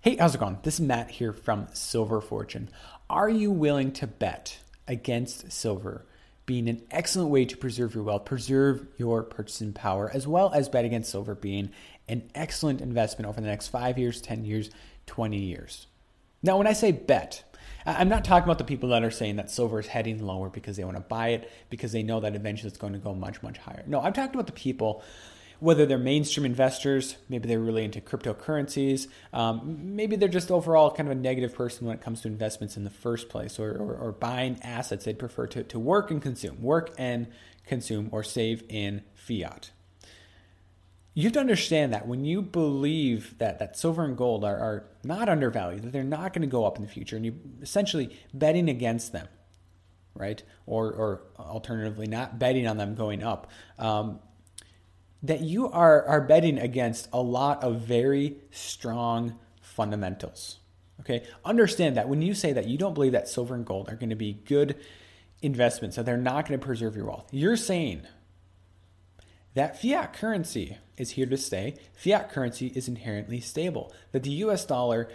Hey, how's it going? This is Matt here from Silver Fortune. Are you willing to bet against silver being an excellent way to preserve your wealth, preserve your purchasing power, as well as bet against silver being an excellent investment over the next five years, 10 years, 20 years? Now, when I say bet, I'm not talking about the people that are saying that silver is heading lower because they want to buy it because they know that eventually it's going to go much, much higher. No, I'm talking about the people whether they're mainstream investors, maybe they're really into cryptocurrencies, um, maybe they're just overall kind of a negative person when it comes to investments in the first place, or, or, or buying assets they'd prefer to, to work and consume, work and consume, or save in fiat. You have to understand that when you believe that, that silver and gold are, are not undervalued, that they're not going to go up in the future, and you're essentially betting against them, right? Or, or alternatively, not betting on them going up. Um, that you are, are betting against a lot of very strong fundamentals. Okay, understand that when you say that you don't believe that silver and gold are going to be good investments, that they're not going to preserve your wealth, you're saying that fiat currency is here to stay. Fiat currency is inherently stable. That the US dollar,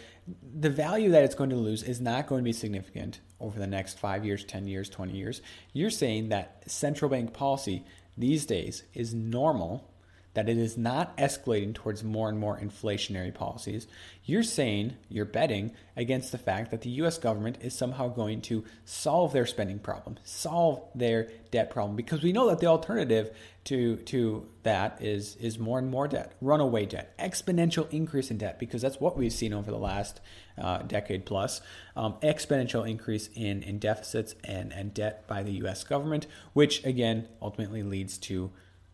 the value that it's going to lose is not going to be significant over the next five years, 10 years, 20 years. You're saying that central bank policy these days is normal that it is not escalating towards more and more inflationary policies, you're saying, you're betting against the fact that the US government is somehow going to solve their spending problem, solve their debt problem, because we know that the alternative to, to that is, is more and more debt, runaway debt, exponential increase in debt, because that's what we've seen over the last uh, decade plus, um, exponential increase in, in deficits and, and debt by the US government, which again ultimately leads to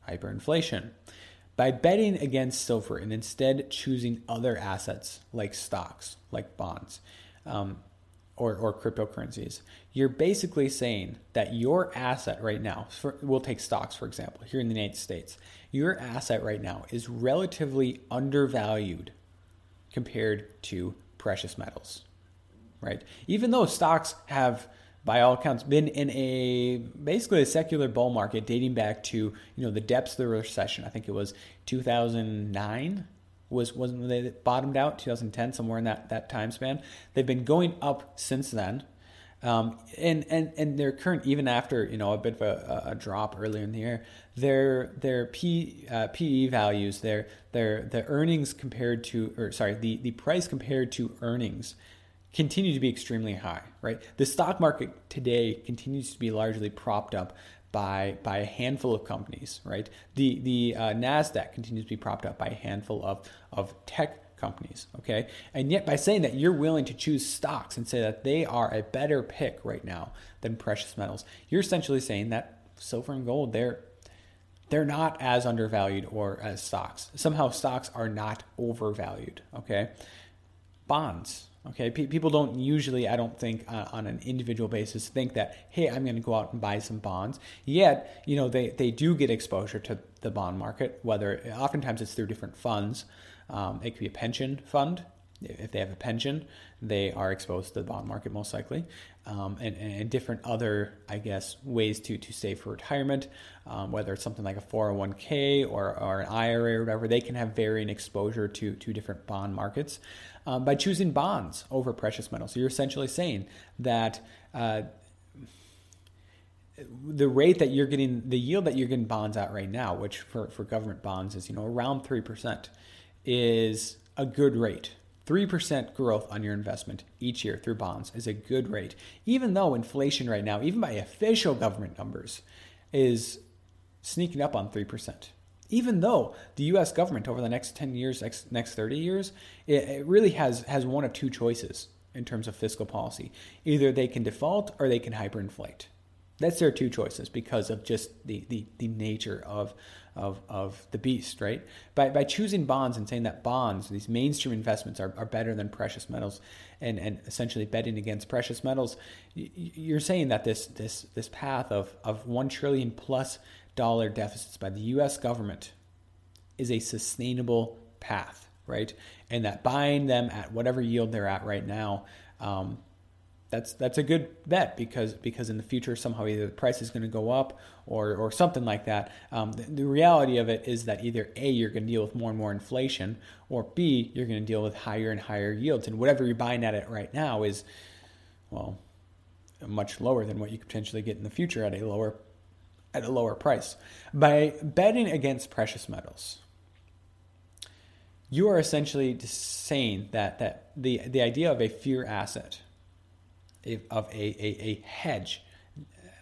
hyperinflation. By betting against silver and instead choosing other assets like stocks, like bonds, um, or, or cryptocurrencies, you're basically saying that your asset right now, for, we'll take stocks for example, here in the United States, your asset right now is relatively undervalued compared to precious metals, right? Even though stocks have by all accounts, been in a basically a secular bull market dating back to you know the depths of the recession. I think it was 2009 was was when they bottomed out 2010 somewhere in that that time span. They've been going up since then. Um, and and and their current even after you know a bit of a, a drop earlier in the year, their their P uh, PE values, their their the earnings compared to or sorry the the price compared to earnings continue to be extremely high, right? The stock market today continues to be largely propped up by by a handful of companies, right? The the uh, Nasdaq continues to be propped up by a handful of of tech companies, okay? And yet by saying that you're willing to choose stocks and say that they are a better pick right now than precious metals, you're essentially saying that silver and gold they're they're not as undervalued or as stocks. Somehow stocks are not overvalued, okay? Bonds, Okay, P- people don't usually, I don't think, uh, on an individual basis, think that, hey, I'm going to go out and buy some bonds. Yet, you know, they, they do get exposure to the bond market, whether oftentimes it's through different funds. Um, it could be a pension fund. If they have a pension, they are exposed to the bond market most likely, um, and, and, different other, I guess, ways to, to save for retirement, um, whether it's something like a 401k or, or an IRA or whatever, they can have varying exposure to, to different bond markets um, by choosing bonds over precious metals. So you're essentially saying that uh, the rate that you're getting, the yield that you're getting bonds at right now, which for, for government bonds is you know around three percent, is a good rate. 3% growth on your investment each year through bonds is a good rate. Even though inflation right now, even by official government numbers, is sneaking up on 3% even though the US government over the next 10 years, next, next 30 years, it, it really has, has one of two choices in terms of fiscal policy. Either they can default or they can hyperinflate. That's their two choices because of just the, the, the nature of, of, of the beast, right? By, by choosing bonds and saying that bonds, these mainstream investments, are, are better than precious metals, and, and essentially betting against precious metals, you're saying that this this this path of of one trillion plus dollar deficits by the U.S. government is a sustainable path, right? And that buying them at whatever yield they're at right now. Um, that's that's a good bet because because in the future somehow either the price is going to go up or or something like that. Um, the, the, reality of it is that either a you're going to deal with more and more inflation, or b you're going to deal with higher and higher yields, and whatever you're buying at it right now is, well, much lower than what you could potentially get in the future at a lower at a lower price. By betting against precious metals, you are essentially saying that that the the idea of a fear asset of a, a, a hedge,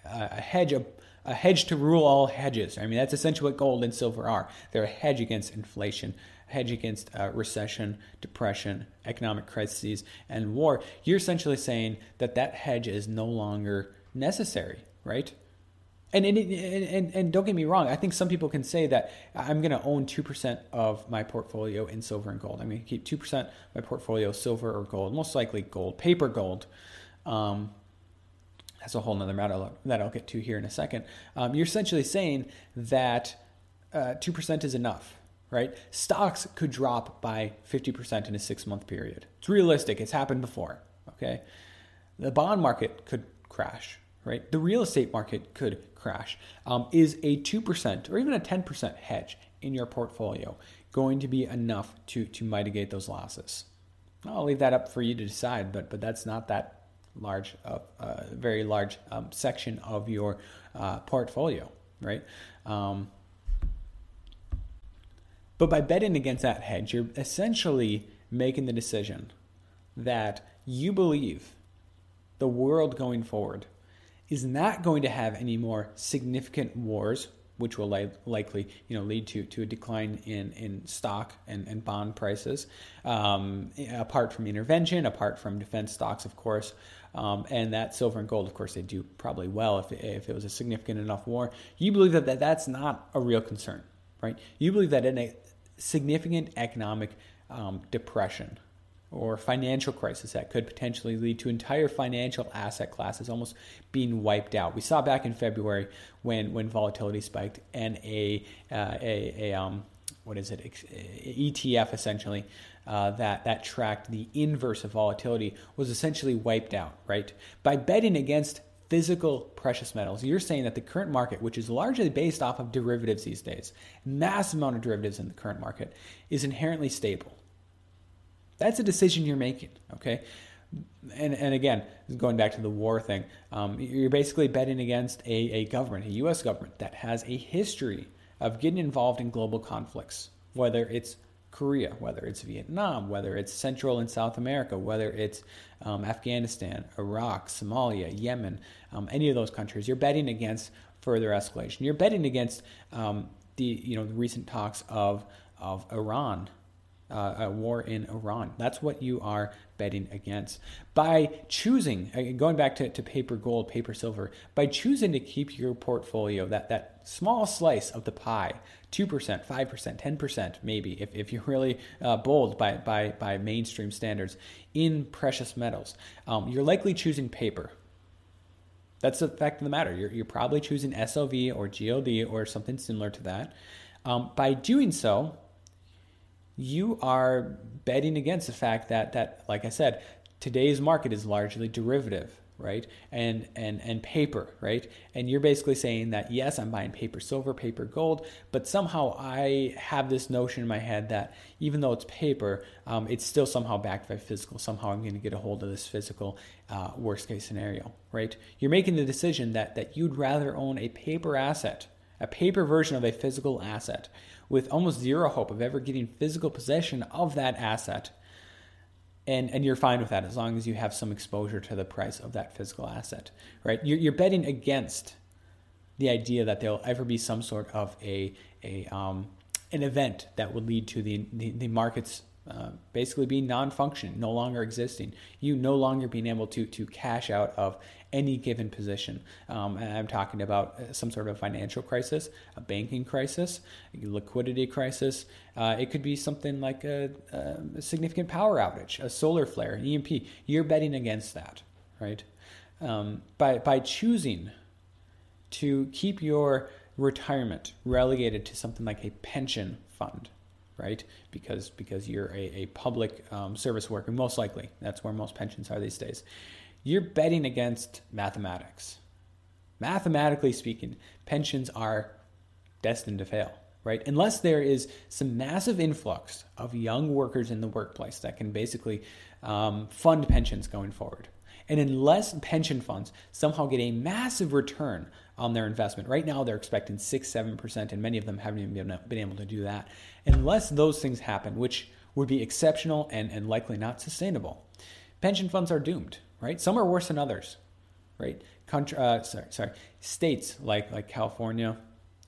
a hedge, a, a hedge to rule all hedges. I mean, that's essentially what gold and silver are. They're a hedge against inflation, a hedge against uh, recession, depression, economic crises, and war. You're essentially saying that that hedge is no longer necessary, right? And, and, and, and, don't get me wrong, I think some people can say that I'm going to own 2% of my portfolio in silver and gold. I'm going to keep 2% of my portfolio silver or gold, most likely gold, paper gold. Um, that's a whole nother matter that I'll get to here in a second. Um, you're essentially saying that uh, 2% is enough, right? Stocks could drop by 50% in a six month period. It's realistic, it's happened before, okay? The bond market could crash, right? The real estate market could crash. Um, is a 2% or even a 10% hedge in your portfolio going to be enough to, to mitigate those losses? I'll leave that up for you to decide, but, but that's not that large, uh, uh, very large um, section of your uh, portfolio, right? Um, but by betting against that hedge, you're essentially making the decision that you believe the world going forward is not going to have any more significant wars which will li- likely you know lead to to a decline in in stock and, and bond prices. Um, apart from intervention, apart from defense stocks, of course, um, and that silver and gold, of course, they do probably well if if it was a significant enough war. You believe that, that that's not a real concern, right? You believe that in a significant economic um, depression or financial crisis that could potentially lead to entire financial asset classes almost being wiped out. We saw back in February when when volatility spiked and a uh, a, a um, what is it ETF essentially uh, that that tracked the inverse of volatility was essentially wiped out. Right by betting against physical precious metals. You're saying that the current market, which is largely based off of derivatives these days, mass amount of derivatives in the current market, is inherently stable. That's a decision you're making, okay? And, and again, going back to the war thing, um, you're basically betting against a, a government, a U.S. government that has a history of getting involved in global conflicts, whether it's Korea, whether it's Vietnam, whether it's Central and South America, whether it's um, Afghanistan, Iraq, Somalia, Yemen, um, any of those countries. You're betting against further escalation. You're betting against um, the you know the recent talks of of Iran uh, a war in Iran. That's what you are betting against. By choosing, uh, going back to, to paper gold, paper silver, by choosing to keep your portfolio, that, that small slice of the pie, 2%, 5%, 10%, maybe, if, if you're really uh, bold by, by, by mainstream standards, in precious metals, um, you're likely choosing paper. That's the fact of the matter. You're, you're probably choosing SLV or GLD or something similar to that. Um, by doing so, you are betting against the fact that that like I said, today's market is largely derivative, right? And and and paper, right? And you're basically saying that yes, I'm buying paper silver, paper gold, but somehow I have this notion in my head that even though it's paper, um, it's still somehow backed by physical. Somehow I'm going to get a hold of this physical uh, worst case scenario, right? You're making the decision that that you'd rather own a paper asset, a paper version of a physical asset with almost zero hope of ever getting physical possession of that asset. And, and you're fine with that as long as you have some exposure to the price of that physical asset, right? You're, you're betting against the idea that there'll ever be some sort of a, a um, an event that would lead to the, the, the markets uh, basically being non-function, no longer existing. You no longer being able to to cash out of any given position. Um, and I'm talking about uh, some sort of financial crisis, a banking crisis, a liquidity crisis. Uh, it could be something like a, a, significant power outage, a solar flare, an EMP. You're betting against that, right? Um, by by choosing to keep your retirement relegated to something like a pension fund right? Because because you're a, a public um, service worker, most likely that's where most pensions are these days. You're betting against mathematics. Mathematically speaking, pensions are destined to fail, right? Unless there is some massive influx of young workers in the workplace that can basically um, fund pensions going forward. And unless pension funds somehow get a massive return on their investment, right now they're expecting 6 7%, and many of them haven't even been able to do that. Unless those things happen, which would be exceptional and, and likely not sustainable, pension funds are doomed, right? Some are worse than others, right? Country, uh, sorry, sorry, states like, like California,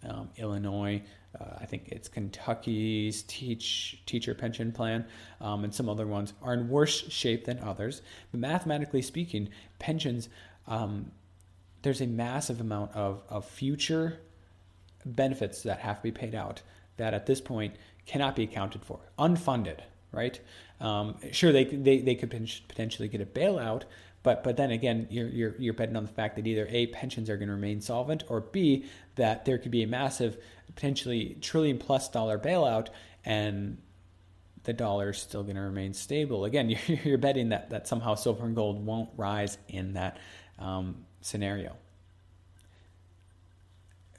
um, Illinois, uh, I think it's Kentucky's teach teacher pension plan, um, and some other ones are in worse shape than others. But mathematically speaking, pensions um, there's a massive amount of, of future benefits that have to be paid out that at this point cannot be accounted for, unfunded, right? Um, sure, they, they, they could potentially get a bailout, but but then again, you're, you're, you're betting on the fact that either A, pensions are going to remain solvent, or B, that there could be a massive, potentially trillion plus dollar bailout and the dollar is still going to remain stable. Again, you're, you're betting that, that somehow silver and gold won't rise in that um, scenario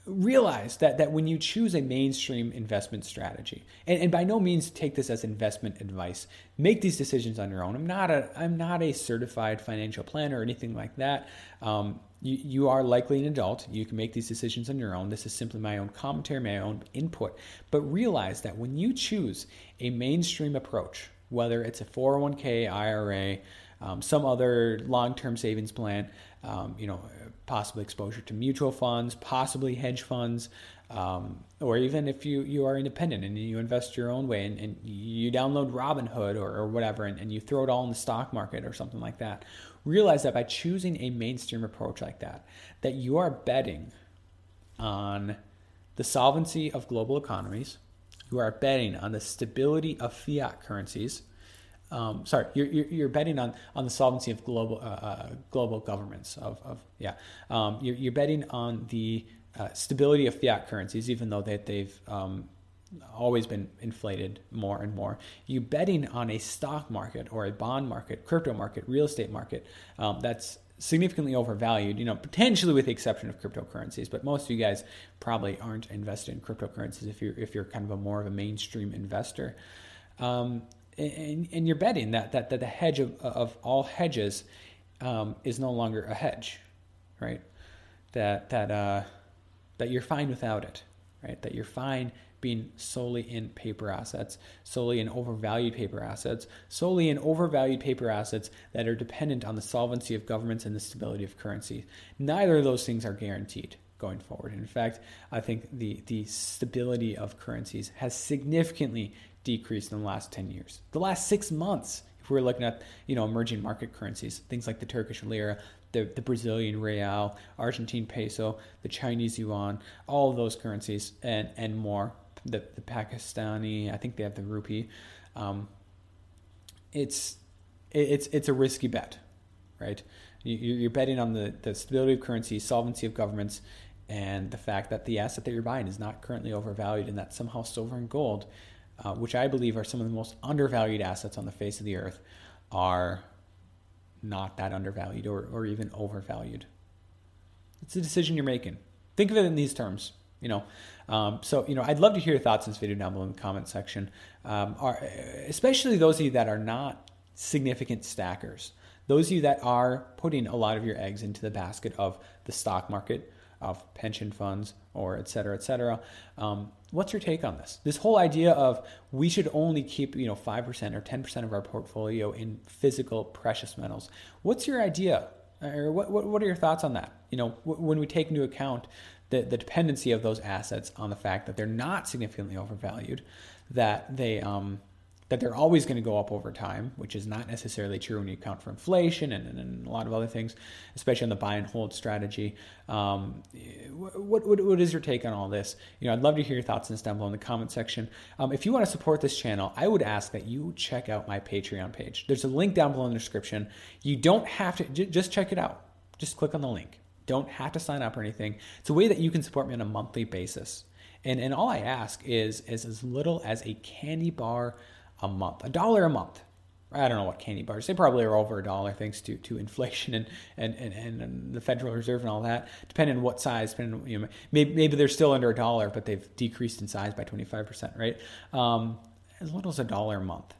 realize that that when you choose a mainstream investment strategy and, and by no means take this as investment advice make these decisions on your own. I'm not a i'm not a certified financial planner or anything like that. Um, you, you are likely an adult. You can make these decisions on your own. This is simply my own commentary my own input. But realize that when you choose a mainstream approach whether it's a 401k ira um, some other long-term savings plan um, you know possibly exposure to mutual funds, possibly hedge funds, um, or even if you, you are independent and you invest your own way and, and you download Robinhood or, or whatever and, and you throw it all in the stock market or something like that. Realize that by choosing a mainstream approach like that, that you are betting on the solvency of global economies, you are betting on the stability of fiat currencies, um, sorry, you're, you're, betting on, on the solvency of global uh, uh, global governments. Of, of yeah, um, you're, you're, betting on the uh, stability of fiat currencies, even though that they've um, always been inflated more and more. You're betting on a stock market or a bond market, crypto market, real estate market um, that's significantly overvalued. You know, potentially with the exception of cryptocurrencies, but most of you guys probably aren't invested in cryptocurrencies if you're if you're kind of a more of a mainstream investor. Um, and, and you're betting that, that, that the hedge of, of all hedges um, is no longer a hedge, right? That, that, uh, that you're fine without it, right? That you're fine being solely in paper assets, solely in overvalued paper assets, solely in overvalued paper assets that are dependent on the solvency of governments and the stability of currency. Neither of those things are guaranteed going forward. In fact, I think the, the stability of currencies has significantly decreased in the last 10 years. The last six months, if we're looking at you know emerging market currencies, things like the Turkish lira, the, the Brazilian real, Argentine peso, the Chinese yuan, all those currencies and, and more, the, the Pakistani, I think they have the rupee. Um, it's, it's, it's a risky bet, right? You're betting on the, the stability of currency, solvency of governments, and the fact that the asset that you're buying is not currently overvalued and that somehow silver and gold uh, which I believe are some of the most undervalued assets on the face of the earth, are not that undervalued or, or even overvalued. It's a decision you're making. Think of it in these terms. You know, um, so you know, I'd love to hear your thoughts on this video down below in the comment section. Um, are, especially those of you that are not significant stackers, those of you that are putting a lot of your eggs into the basket of the stock market, of pension funds, or et cetera, et cetera. Um, what's your take on this? This whole idea of we should only keep you know five percent or ten percent of our portfolio in physical precious metals. What's your idea, or what, what, what are your thoughts on that? You know, when we take into account the, the dependency of those assets on the fact that they're not significantly overvalued, that they um, that they're always going to go up over time, which is not necessarily true when you account for inflation and, and, and a lot of other things, especially on the buy and hold strategy. Um, what, what, what is your take on all this? You know, I'd love to hear your thoughts on this below in the comment section. Um, if you want to support this channel, I would ask that you check out my Patreon page. There's a link down below in the description. You don't have to, j- just check it out. Just click on the link. Don't have to sign up or anything. It's a way that you can support me on a monthly basis. And, and all I ask is, is as little as a candy bar a month, a dollar a month. I don't know what candy bars. They probably are over a dollar thanks to, to inflation and, and, and, and the Federal Reserve and all that. Depending on what size, depending on, you know, maybe, maybe they're still under a dollar, but they've decreased in size by 25%, right? Um, as little as a dollar a month.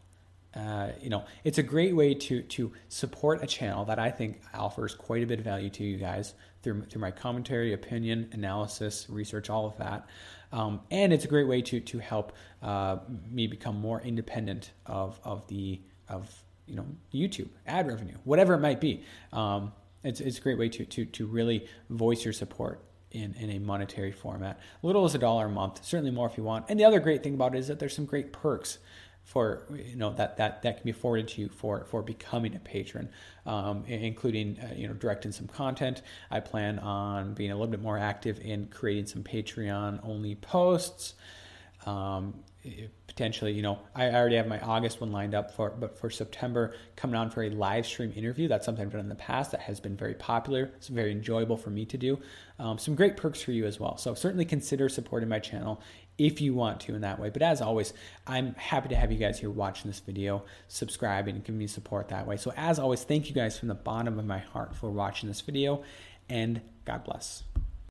Uh, you know, it's a great way to to support a channel that I think offers quite a bit of value to you guys through through my commentary, opinion, analysis, research, all of that. Um, and it's a great way to to help uh, me become more independent of of the of you know YouTube ad revenue, whatever it might be. Um, it's it's a great way to to to really voice your support in, in a monetary format. Little as a dollar a month, certainly more if you want. And the other great thing about it is that there's some great perks for you know that that that can be afforded to you for for becoming a patron, um, including uh, you know directing some content. I plan on being a little bit more active in creating some Patreon only posts. Um, potentially, you know, I already have my August one lined up for, but for September, coming on for a live stream interview. That's something I've done in the past that has been very popular. It's very enjoyable for me to do. Um, some great perks for you as well. So certainly consider supporting my channel if you want to in that way. But as always, I'm happy to have you guys here watching this video, subscribing, and giving me support that way. So as always, thank you guys from the bottom of my heart for watching this video, and God bless.